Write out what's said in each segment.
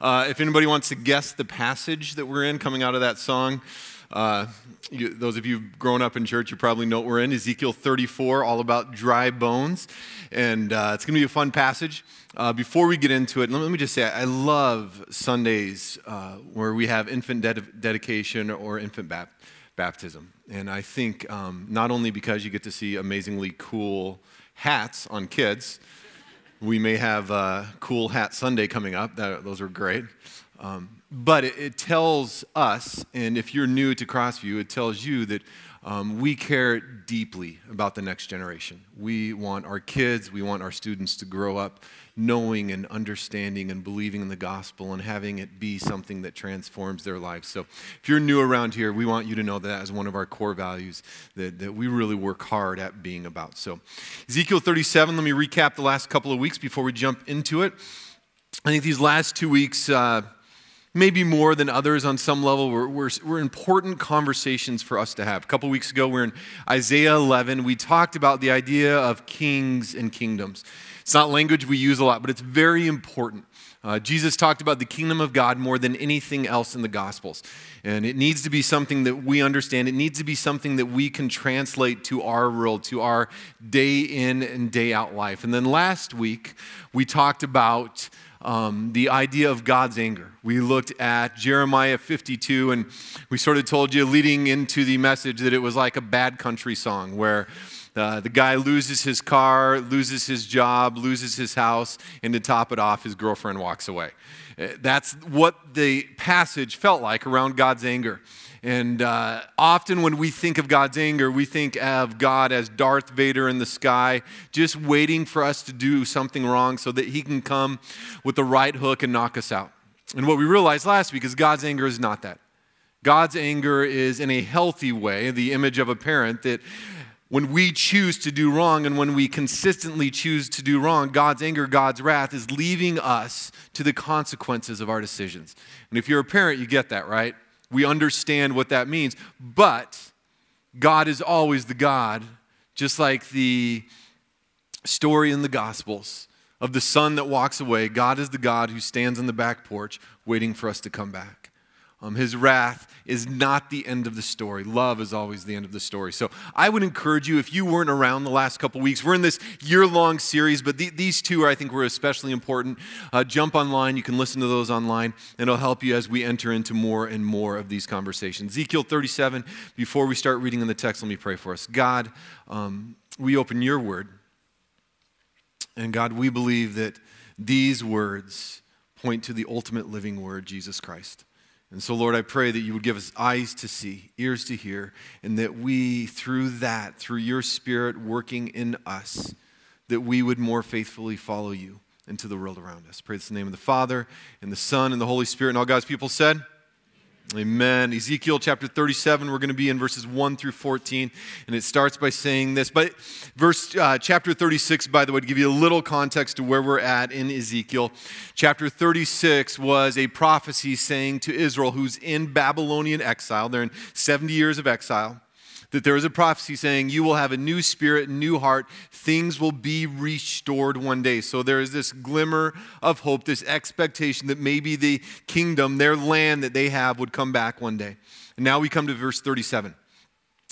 Uh, if anybody wants to guess the passage that we're in coming out of that song, uh, you, those of you who've grown up in church, you probably know what we're in Ezekiel 34, all about dry bones. And uh, it's going to be a fun passage. Uh, before we get into it, let me just say I love Sundays uh, where we have infant ded- dedication or infant bap- baptism. And I think um, not only because you get to see amazingly cool hats on kids, we may have a cool hat Sunday coming up. That, those are great. Um, but it, it, tells us, and if you're new to Crossview, it tells you that um, we care deeply about the next generation. We want our kids, we want our students to grow up knowing and understanding and believing in the gospel and having it be something that transforms their lives. So if you're new around here, we want you to know that as one of our core values that, that we really work hard at being about. So Ezekiel 37, let me recap the last couple of weeks before we jump into it. I think these last two weeks, uh, maybe more than others on some level, were, were, were, important conversations for us to have. A couple weeks ago, we are in Isaiah 11. We talked about the idea of kings and kingdoms. It's not language we use a lot, but it's very important. Uh, Jesus talked about the kingdom of God more than anything else in the Gospels. And it needs to be something that we understand. It needs to be something that we can translate to our world, to our day in and day out life. And then last week, we talked about um, the idea of God's anger. We looked at Jeremiah 52, and we sort of told you leading into the message that it was like a bad country song where uh, the guy loses his car, loses his job, loses his house, and to top it off, his girlfriend walks away. Uh, that's what the passage felt like around God's anger. And uh, often when we think of God's anger, we think of God as Darth Vader in the sky, just waiting for us to do something wrong so that he can come with the right hook and knock us out. And what we realized last week is God's anger is not that. God's anger is in a healthy way, the image of a parent that when we choose to do wrong and when we consistently choose to do wrong, God's anger, God's wrath is leaving us to the consequences of our decisions. And if you're a parent, you get that, right? We understand what that means. But God is always the God, just like the story in the Gospels of the son that walks away. God is the God who stands on the back porch waiting for us to come back. Um, his wrath is not the end of the story. Love is always the end of the story. So I would encourage you, if you weren't around the last couple weeks, we're in this year long series, but the, these two are, I think, were especially important. Uh, jump online. You can listen to those online, and it'll help you as we enter into more and more of these conversations. Ezekiel 37, before we start reading in the text, let me pray for us. God, um, we open your word. And God, we believe that these words point to the ultimate living word, Jesus Christ. And so, Lord, I pray that you would give us eyes to see, ears to hear, and that we, through that, through your Spirit working in us, that we would more faithfully follow you into the world around us. Pray this in the name of the Father, and the Son, and the Holy Spirit. And all God's people said, Amen. Ezekiel chapter 37, we're going to be in verses 1 through 14, and it starts by saying this. But verse uh, chapter 36, by the way, to give you a little context to where we're at in Ezekiel, chapter 36 was a prophecy saying to Israel, who's in Babylonian exile, they're in 70 years of exile that there is a prophecy saying, You will have a new spirit, new heart, things will be restored one day. So there is this glimmer of hope, this expectation that maybe the kingdom, their land that they have, would come back one day. And now we come to verse 37,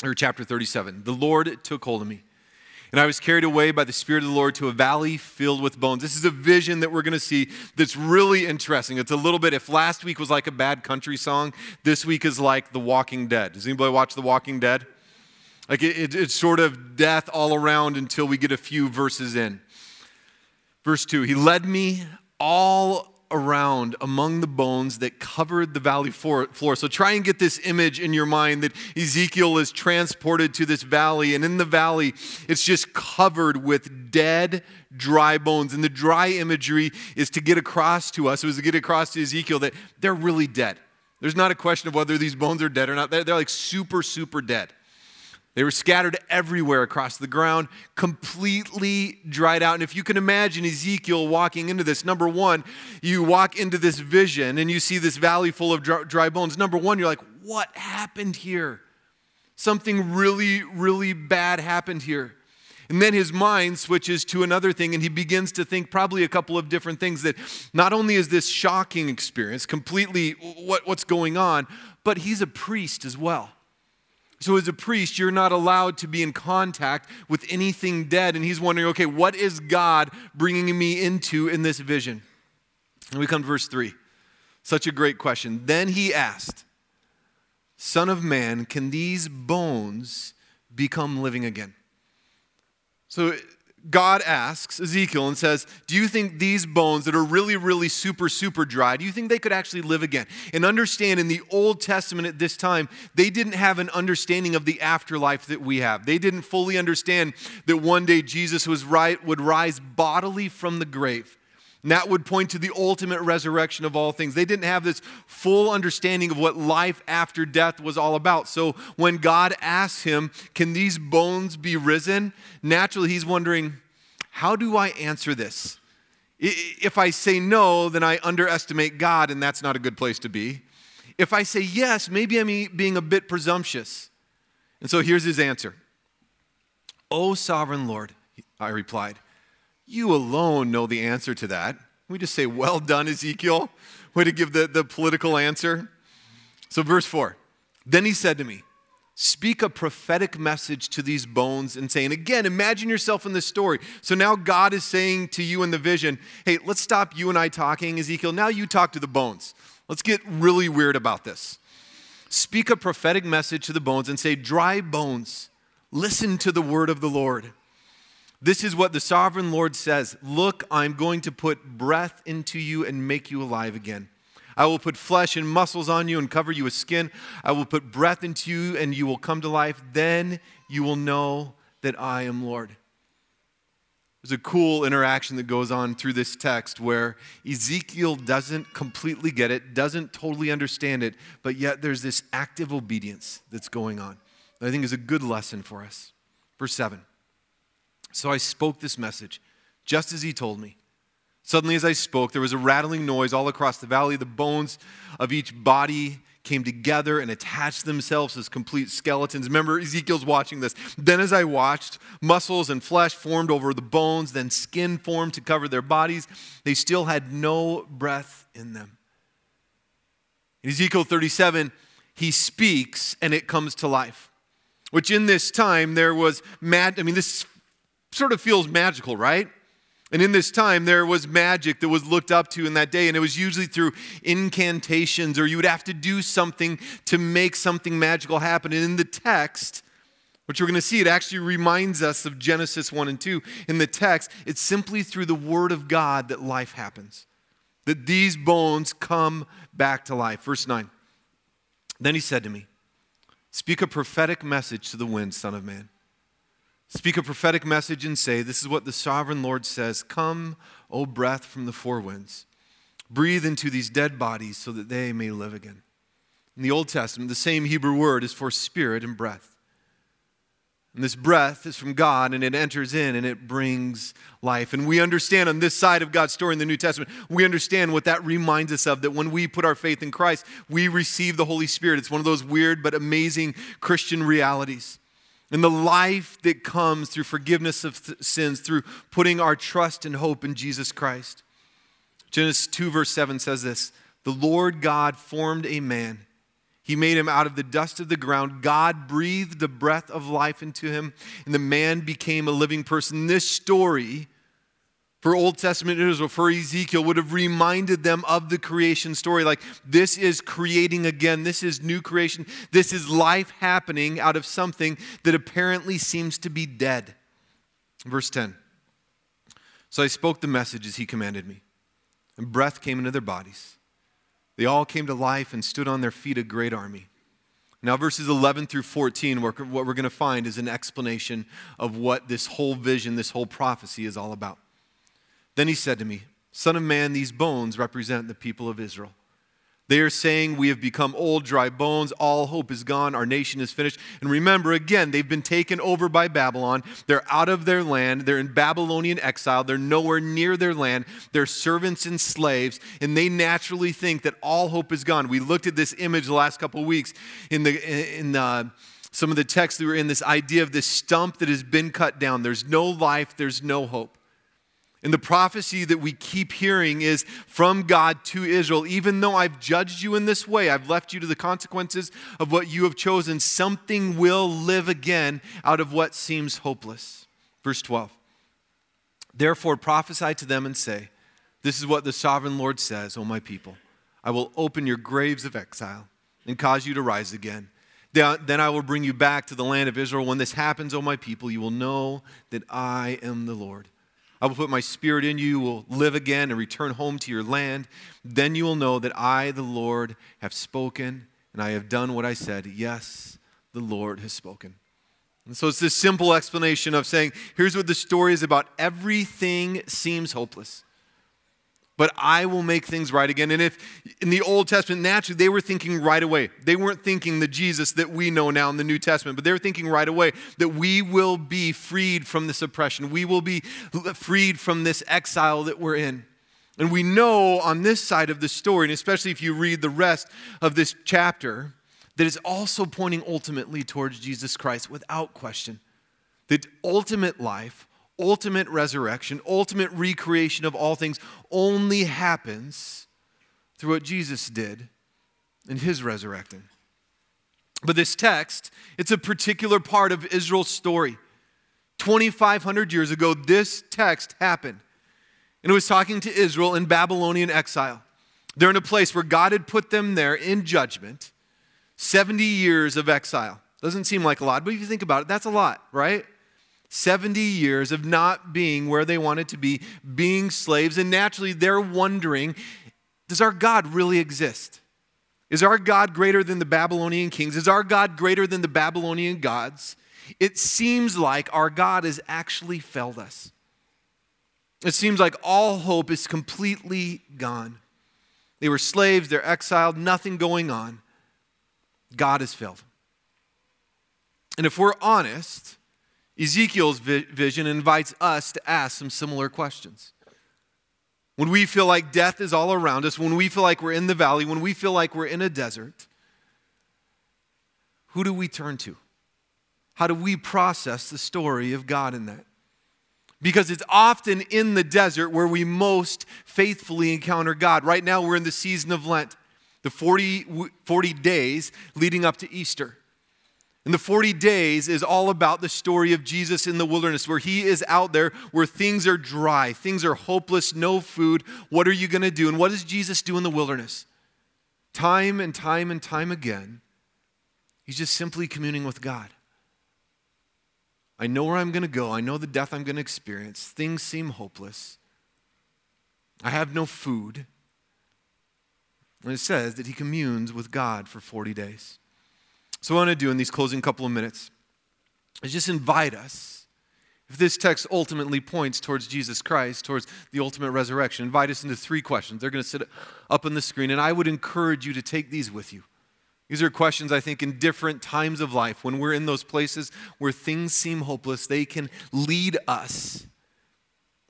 or chapter 37. The Lord took hold of me. And I was carried away by the Spirit of the Lord to a valley filled with bones. This is a vision that we're going to see that's really interesting. It's a little bit, if last week was like a bad country song, this week is like The Walking Dead. Does anybody watch The Walking Dead? Like it, it, it's sort of death all around until we get a few verses in. Verse 2 He led me all around among the bones that covered the valley floor. So try and get this image in your mind that Ezekiel is transported to this valley, and in the valley, it's just covered with dead, dry bones. And the dry imagery is to get across to us, it was to get across to Ezekiel that they're really dead. There's not a question of whether these bones are dead or not. They're, they're like super, super dead. They were scattered everywhere across the ground, completely dried out. And if you can imagine Ezekiel walking into this, number one, you walk into this vision and you see this valley full of dry bones. Number one, you're like, what happened here? Something really, really bad happened here. And then his mind switches to another thing and he begins to think probably a couple of different things that not only is this shocking experience, completely what, what's going on, but he's a priest as well. So, as a priest, you're not allowed to be in contact with anything dead. And he's wondering, okay, what is God bringing me into in this vision? And we come to verse 3. Such a great question. Then he asked, Son of man, can these bones become living again? So God asks Ezekiel and says, Do you think these bones that are really, really super, super dry, do you think they could actually live again? And understand in the Old Testament at this time, they didn't have an understanding of the afterlife that we have. They didn't fully understand that one day Jesus was right, would rise bodily from the grave. And that would point to the ultimate resurrection of all things. They didn't have this full understanding of what life after death was all about. So when God asks him, Can these bones be risen? Naturally, he's wondering, How do I answer this? If I say no, then I underestimate God, and that's not a good place to be. If I say yes, maybe I'm being a bit presumptuous. And so here's his answer O sovereign Lord, I replied. You alone know the answer to that. We just say, Well done, Ezekiel. Way to give the, the political answer. So, verse 4 Then he said to me, Speak a prophetic message to these bones and say, and again, imagine yourself in this story. So now God is saying to you in the vision, Hey, let's stop you and I talking, Ezekiel. Now you talk to the bones. Let's get really weird about this. Speak a prophetic message to the bones and say, Dry bones, listen to the word of the Lord. This is what the sovereign Lord says Look, I'm going to put breath into you and make you alive again. I will put flesh and muscles on you and cover you with skin. I will put breath into you and you will come to life. Then you will know that I am Lord. There's a cool interaction that goes on through this text where Ezekiel doesn't completely get it, doesn't totally understand it, but yet there's this active obedience that's going on that I think is a good lesson for us. Verse 7. So I spoke this message, just as he told me. Suddenly, as I spoke, there was a rattling noise all across the valley. The bones of each body came together and attached themselves as complete skeletons. Remember, Ezekiel's watching this. Then, as I watched, muscles and flesh formed over the bones, then skin formed to cover their bodies. They still had no breath in them. In Ezekiel 37, he speaks and it comes to life. Which in this time there was mad, I mean, this sort of feels magical, right? And in this time, there was magic that was looked up to in that day, and it was usually through incantations, or you would have to do something to make something magical happen. And in the text, which we're going to see, it actually reminds us of Genesis 1 and 2. In the text, it's simply through the Word of God that life happens, that these bones come back to life. Verse 9. Then he said to me, Speak a prophetic message to the wind, Son of Man. Speak a prophetic message and say, This is what the sovereign Lord says Come, O breath from the four winds. Breathe into these dead bodies so that they may live again. In the Old Testament, the same Hebrew word is for spirit and breath. And this breath is from God and it enters in and it brings life. And we understand on this side of God's story in the New Testament, we understand what that reminds us of that when we put our faith in Christ, we receive the Holy Spirit. It's one of those weird but amazing Christian realities and the life that comes through forgiveness of th- sins, through putting our trust and hope in Jesus Christ. Genesis 2, verse 7 says this The Lord God formed a man. He made him out of the dust of the ground. God breathed the breath of life into him, and the man became a living person. This story for Old Testament Israel, for Ezekiel, would have reminded them of the creation story. Like, this is creating again. This is new creation. This is life happening out of something that apparently seems to be dead. Verse 10 So I spoke the message as he commanded me, and breath came into their bodies. They all came to life and stood on their feet, a great army. Now, verses 11 through 14, what we're going to find is an explanation of what this whole vision, this whole prophecy is all about. Then he said to me, Son of man, these bones represent the people of Israel. They are saying, We have become old, dry bones. All hope is gone. Our nation is finished. And remember, again, they've been taken over by Babylon. They're out of their land. They're in Babylonian exile. They're nowhere near their land. They're servants and slaves. And they naturally think that all hope is gone. We looked at this image the last couple of weeks in the, in the some of the texts that were in this idea of this stump that has been cut down. There's no life, there's no hope. And the prophecy that we keep hearing is from God to Israel even though I've judged you in this way, I've left you to the consequences of what you have chosen, something will live again out of what seems hopeless. Verse 12. Therefore prophesy to them and say, This is what the sovereign Lord says, O my people. I will open your graves of exile and cause you to rise again. Then I will bring you back to the land of Israel. When this happens, O my people, you will know that I am the Lord. I will put my spirit in you, you will live again and return home to your land. Then you will know that I, the Lord, have spoken and I have done what I said. Yes, the Lord has spoken. And so it's this simple explanation of saying, here's what the story is about. Everything seems hopeless but I will make things right again. And if in the Old Testament, naturally, they were thinking right away. They weren't thinking the Jesus that we know now in the New Testament, but they were thinking right away that we will be freed from this oppression. We will be freed from this exile that we're in. And we know on this side of the story, and especially if you read the rest of this chapter, that it's also pointing ultimately towards Jesus Christ without question. That ultimate life, ultimate resurrection, ultimate recreation of all things only happens through what Jesus did in his resurrecting. But this text, it's a particular part of Israel's story. 2,500 years ago, this text happened. And it was talking to Israel in Babylonian exile. They're in a place where God had put them there in judgment. 70 years of exile. Doesn't seem like a lot, but if you think about it, that's a lot, right? 70 years of not being where they wanted to be, being slaves, and naturally they're wondering does our God really exist? Is our God greater than the Babylonian kings? Is our God greater than the Babylonian gods? It seems like our God has actually failed us. It seems like all hope is completely gone. They were slaves, they're exiled, nothing going on. God has failed. And if we're honest, Ezekiel's vision invites us to ask some similar questions. When we feel like death is all around us, when we feel like we're in the valley, when we feel like we're in a desert, who do we turn to? How do we process the story of God in that? Because it's often in the desert where we most faithfully encounter God. Right now, we're in the season of Lent, the 40, 40 days leading up to Easter. And the 40 days is all about the story of Jesus in the wilderness, where he is out there, where things are dry, things are hopeless, no food. What are you going to do? And what does Jesus do in the wilderness? Time and time and time again, he's just simply communing with God. I know where I'm going to go. I know the death I'm going to experience. Things seem hopeless. I have no food. And it says that he communes with God for 40 days. So, what I want to do in these closing couple of minutes is just invite us, if this text ultimately points towards Jesus Christ, towards the ultimate resurrection, invite us into three questions. They're going to sit up on the screen, and I would encourage you to take these with you. These are questions I think in different times of life, when we're in those places where things seem hopeless, they can lead us.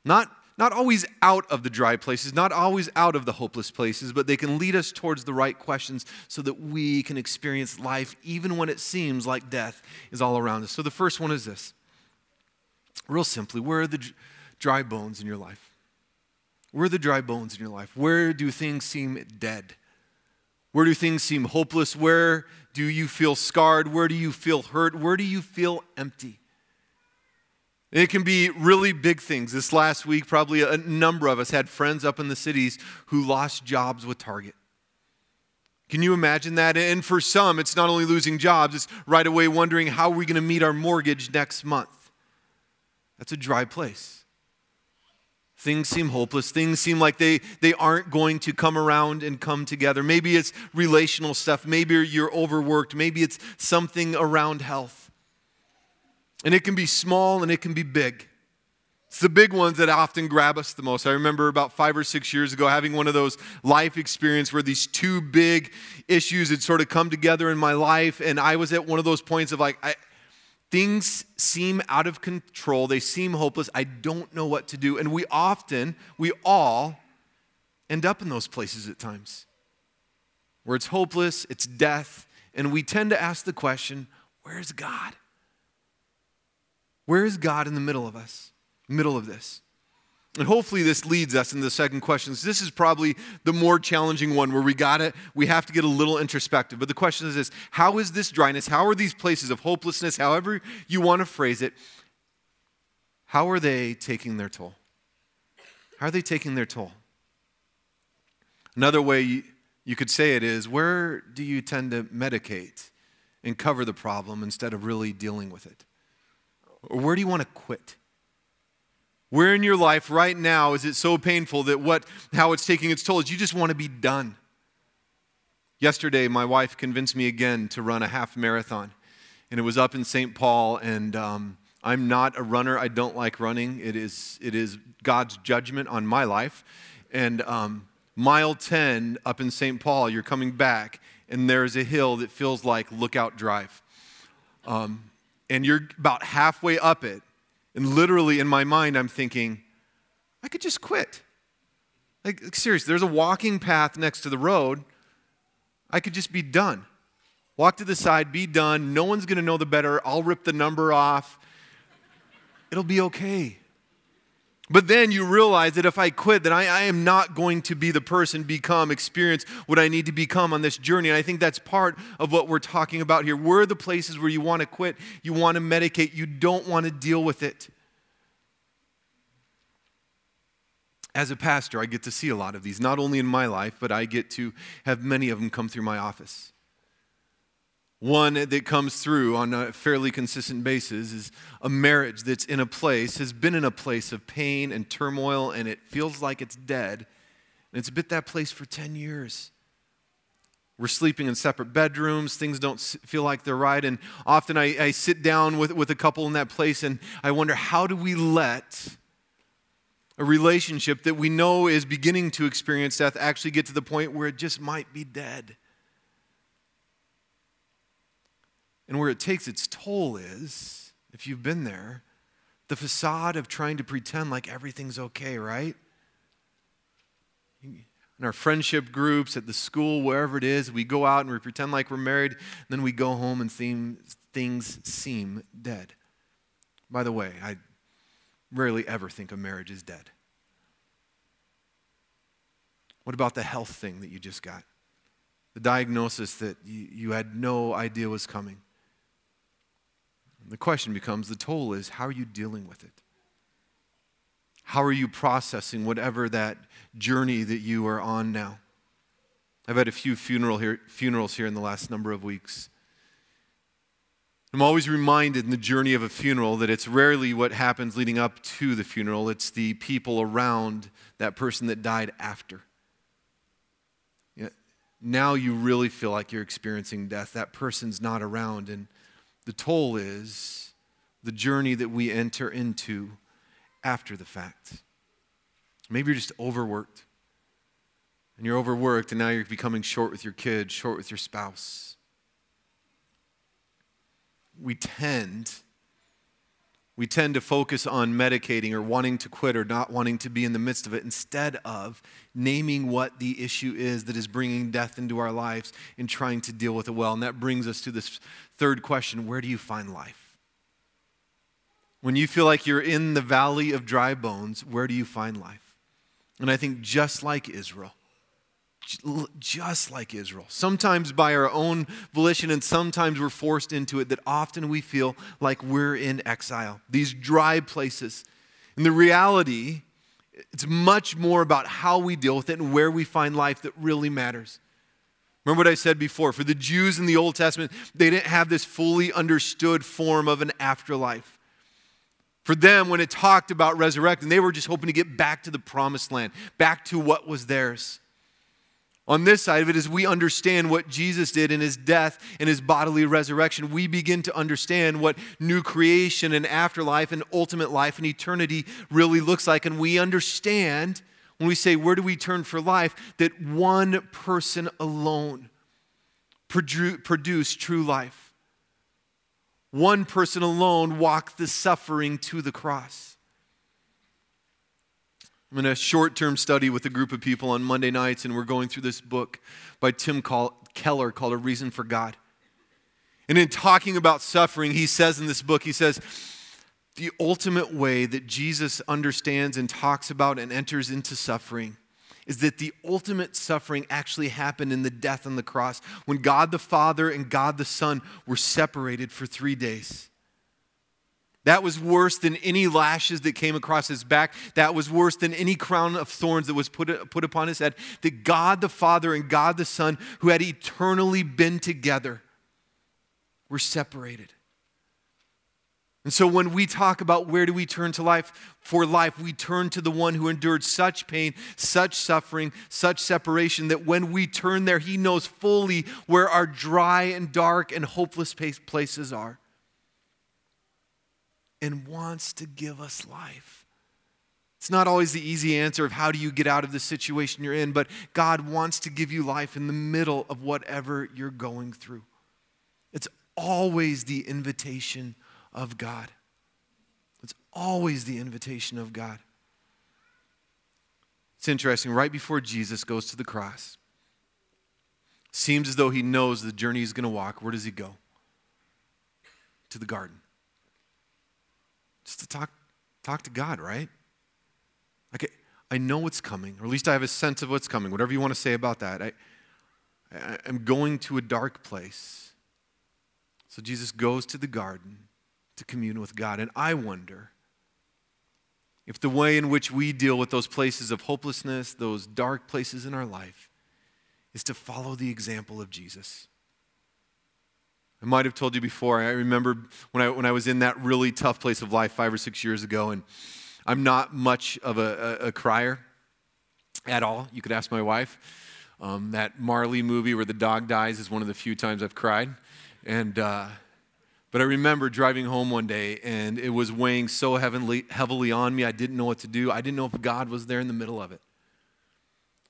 Not not always out of the dry places, not always out of the hopeless places, but they can lead us towards the right questions so that we can experience life even when it seems like death is all around us. So the first one is this real simply, where are the dry bones in your life? Where are the dry bones in your life? Where do things seem dead? Where do things seem hopeless? Where do you feel scarred? Where do you feel hurt? Where do you feel empty? It can be really big things. This last week, probably a number of us had friends up in the cities who lost jobs with Target. Can you imagine that? And for some, it's not only losing jobs, it's right away wondering how are we going to meet our mortgage next month. That's a dry place. Things seem hopeless. Things seem like they, they aren't going to come around and come together. Maybe it's relational stuff. Maybe you're overworked. Maybe it's something around health. And it can be small and it can be big. It's the big ones that often grab us the most. I remember about five or six years ago having one of those life experiences where these two big issues had sort of come together in my life, and I was at one of those points of like, I, things seem out of control. They seem hopeless. I don't know what to do. And we often, we all end up in those places at times where it's hopeless, it's death, and we tend to ask the question, Where's God? Where is God in the middle of us, middle of this? And hopefully this leads us into the second question. This is probably the more challenging one where we got it. we have to get a little introspective. But the question is this, how is this dryness? How are these places of hopelessness, however you want to phrase it, how are they taking their toll? How are they taking their toll? Another way you could say it is where do you tend to medicate and cover the problem instead of really dealing with it? Or where do you want to quit? Where in your life right now is it so painful that what, how it's taking its toll is you just want to be done? Yesterday, my wife convinced me again to run a half marathon, and it was up in St. Paul. And um, I'm not a runner. I don't like running. It is, it is God's judgment on my life. And um, mile 10 up in St. Paul, you're coming back, and there's a hill that feels like Lookout Drive. Um, and you're about halfway up it, and literally in my mind, I'm thinking, I could just quit. Like, seriously, there's a walking path next to the road. I could just be done. Walk to the side, be done. No one's going to know the better. I'll rip the number off. It'll be okay. But then you realize that if I quit, that I, I, am not going to be the person, become, experience what I need to become on this journey. And I think that's part of what we're talking about here. Where are the places where you want to quit, you want to medicate, you don't want to deal with it? As a pastor, I get to see a lot of these, not only in my life, but I get to have many of them come through my office. One that comes through on a fairly consistent basis is a marriage that's in a place, has been in a place of pain and turmoil, and it feels like it's dead. And it's been that place for 10 years. We're sleeping in separate bedrooms. Things don't feel like they're right. And often I, I sit down with, with a couple in that place and I wonder how do we let a relationship that we know is beginning to experience death actually get to the point where it just might be dead? And where it takes its toll is, if you've been there, the facade of trying to pretend like everything's okay, right? In our friendship groups, at the school, wherever it is, we go out and we pretend like we're married, and then we go home and things seem dead. By the way, I rarely ever think a marriage is dead. What about the health thing that you just got? The diagnosis that you, you had no idea was coming? The question becomes the toll is how are you dealing with it? How are you processing whatever that journey that you are on now? I've had a few funeral here, funerals here in the last number of weeks. I'm always reminded in the journey of a funeral that it's rarely what happens leading up to the funeral, it's the people around that person that died after. now you really feel like you're experiencing death. That person's not around, and the toll is the journey that we enter into after the fact. Maybe you're just overworked. And you're overworked, and now you're becoming short with your kids, short with your spouse. We tend we tend to focus on medicating or wanting to quit or not wanting to be in the midst of it instead of naming what the issue is that is bringing death into our lives and trying to deal with it well. And that brings us to this third question where do you find life? When you feel like you're in the valley of dry bones, where do you find life? And I think just like Israel, just like Israel. Sometimes by our own volition, and sometimes we're forced into it, that often we feel like we're in exile, these dry places. And the reality, it's much more about how we deal with it and where we find life that really matters. Remember what I said before? For the Jews in the Old Testament, they didn't have this fully understood form of an afterlife. For them, when it talked about resurrecting, they were just hoping to get back to the promised land, back to what was theirs. On this side of it, as we understand what Jesus did in his death and his bodily resurrection, we begin to understand what new creation and afterlife and ultimate life and eternity really looks like. And we understand when we say, Where do we turn for life? that one person alone produced true life. One person alone walked the suffering to the cross. I'm in a short term study with a group of people on Monday nights, and we're going through this book by Tim Keller called A Reason for God. And in talking about suffering, he says in this book, he says, the ultimate way that Jesus understands and talks about and enters into suffering is that the ultimate suffering actually happened in the death on the cross when God the Father and God the Son were separated for three days. That was worse than any lashes that came across his back. That was worse than any crown of thorns that was put, put upon his head. That God the Father and God the Son, who had eternally been together, were separated. And so when we talk about where do we turn to life for life, we turn to the one who endured such pain, such suffering, such separation that when we turn there, he knows fully where our dry and dark and hopeless places are and wants to give us life. It's not always the easy answer of how do you get out of the situation you're in, but God wants to give you life in the middle of whatever you're going through. It's always the invitation of God. It's always the invitation of God. It's interesting, right before Jesus goes to the cross, seems as though he knows the journey he's going to walk. Where does he go? To the garden. Just to talk, talk to God, right? Like, I know what's coming, or at least I have a sense of what's coming, whatever you want to say about that. I, I, I'm going to a dark place. So Jesus goes to the garden to commune with God. And I wonder if the way in which we deal with those places of hopelessness, those dark places in our life, is to follow the example of Jesus. I might have told you before, I remember when I, when I was in that really tough place of life five or six years ago, and I'm not much of a, a, a crier at all. You could ask my wife. Um, that Marley movie where the dog dies is one of the few times I've cried. And, uh, but I remember driving home one day and it was weighing so heavily, heavily on me, I didn't know what to do. I didn't know if God was there in the middle of it.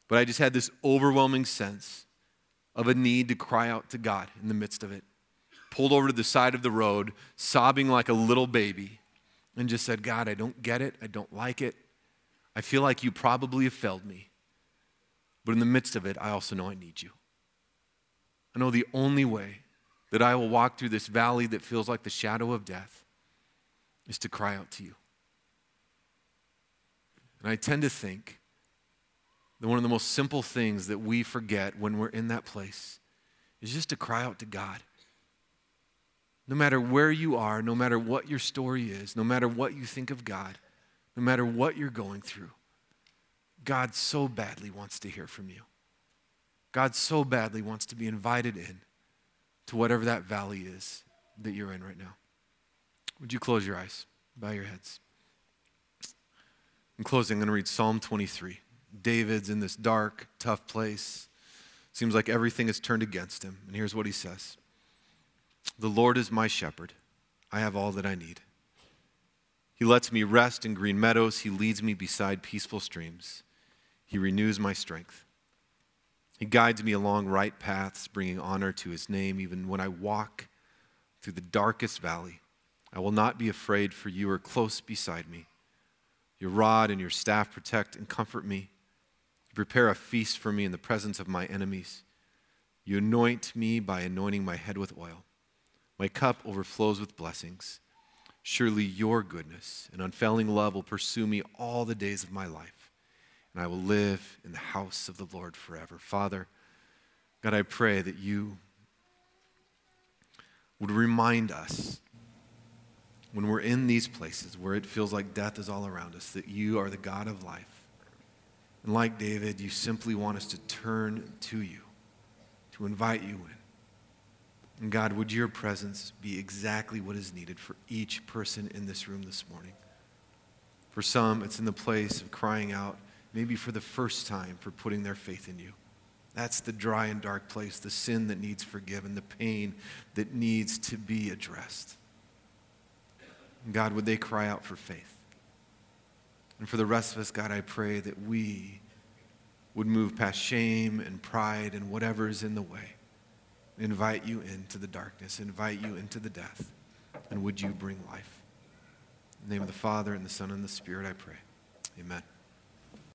But I just had this overwhelming sense of a need to cry out to God in the midst of it. Pulled over to the side of the road, sobbing like a little baby, and just said, God, I don't get it. I don't like it. I feel like you probably have failed me. But in the midst of it, I also know I need you. I know the only way that I will walk through this valley that feels like the shadow of death is to cry out to you. And I tend to think that one of the most simple things that we forget when we're in that place is just to cry out to God. No matter where you are, no matter what your story is, no matter what you think of God, no matter what you're going through, God so badly wants to hear from you. God so badly wants to be invited in to whatever that valley is that you're in right now. Would you close your eyes, bow your heads? In closing, I'm going to read Psalm 23. David's in this dark, tough place. Seems like everything is turned against him. And here's what he says The Lord is my shepherd. I have all that I need. He lets me rest in green meadows. He leads me beside peaceful streams. He renews my strength. He guides me along right paths, bringing honor to his name. Even when I walk through the darkest valley, I will not be afraid, for you are close beside me. Your rod and your staff protect and comfort me. You prepare a feast for me in the presence of my enemies. You anoint me by anointing my head with oil. My cup overflows with blessings. Surely your goodness and unfailing love will pursue me all the days of my life and I will live in the house of the Lord forever. Father, God, I pray that you would remind us when we're in these places where it feels like death is all around us that you are the God of life. And like David, you simply want us to turn to you, to invite you in. And God, would your presence be exactly what is needed for each person in this room this morning? For some, it's in the place of crying out maybe for the first time, for putting their faith in you. That's the dry and dark place, the sin that needs forgiven, the pain that needs to be addressed. God, would they cry out for faith? And for the rest of us, God, I pray that we would move past shame and pride and whatever is in the way. Invite you into the darkness, invite you into the death, and would you bring life? In the name of the Father, and the Son, and the Spirit, I pray. Amen.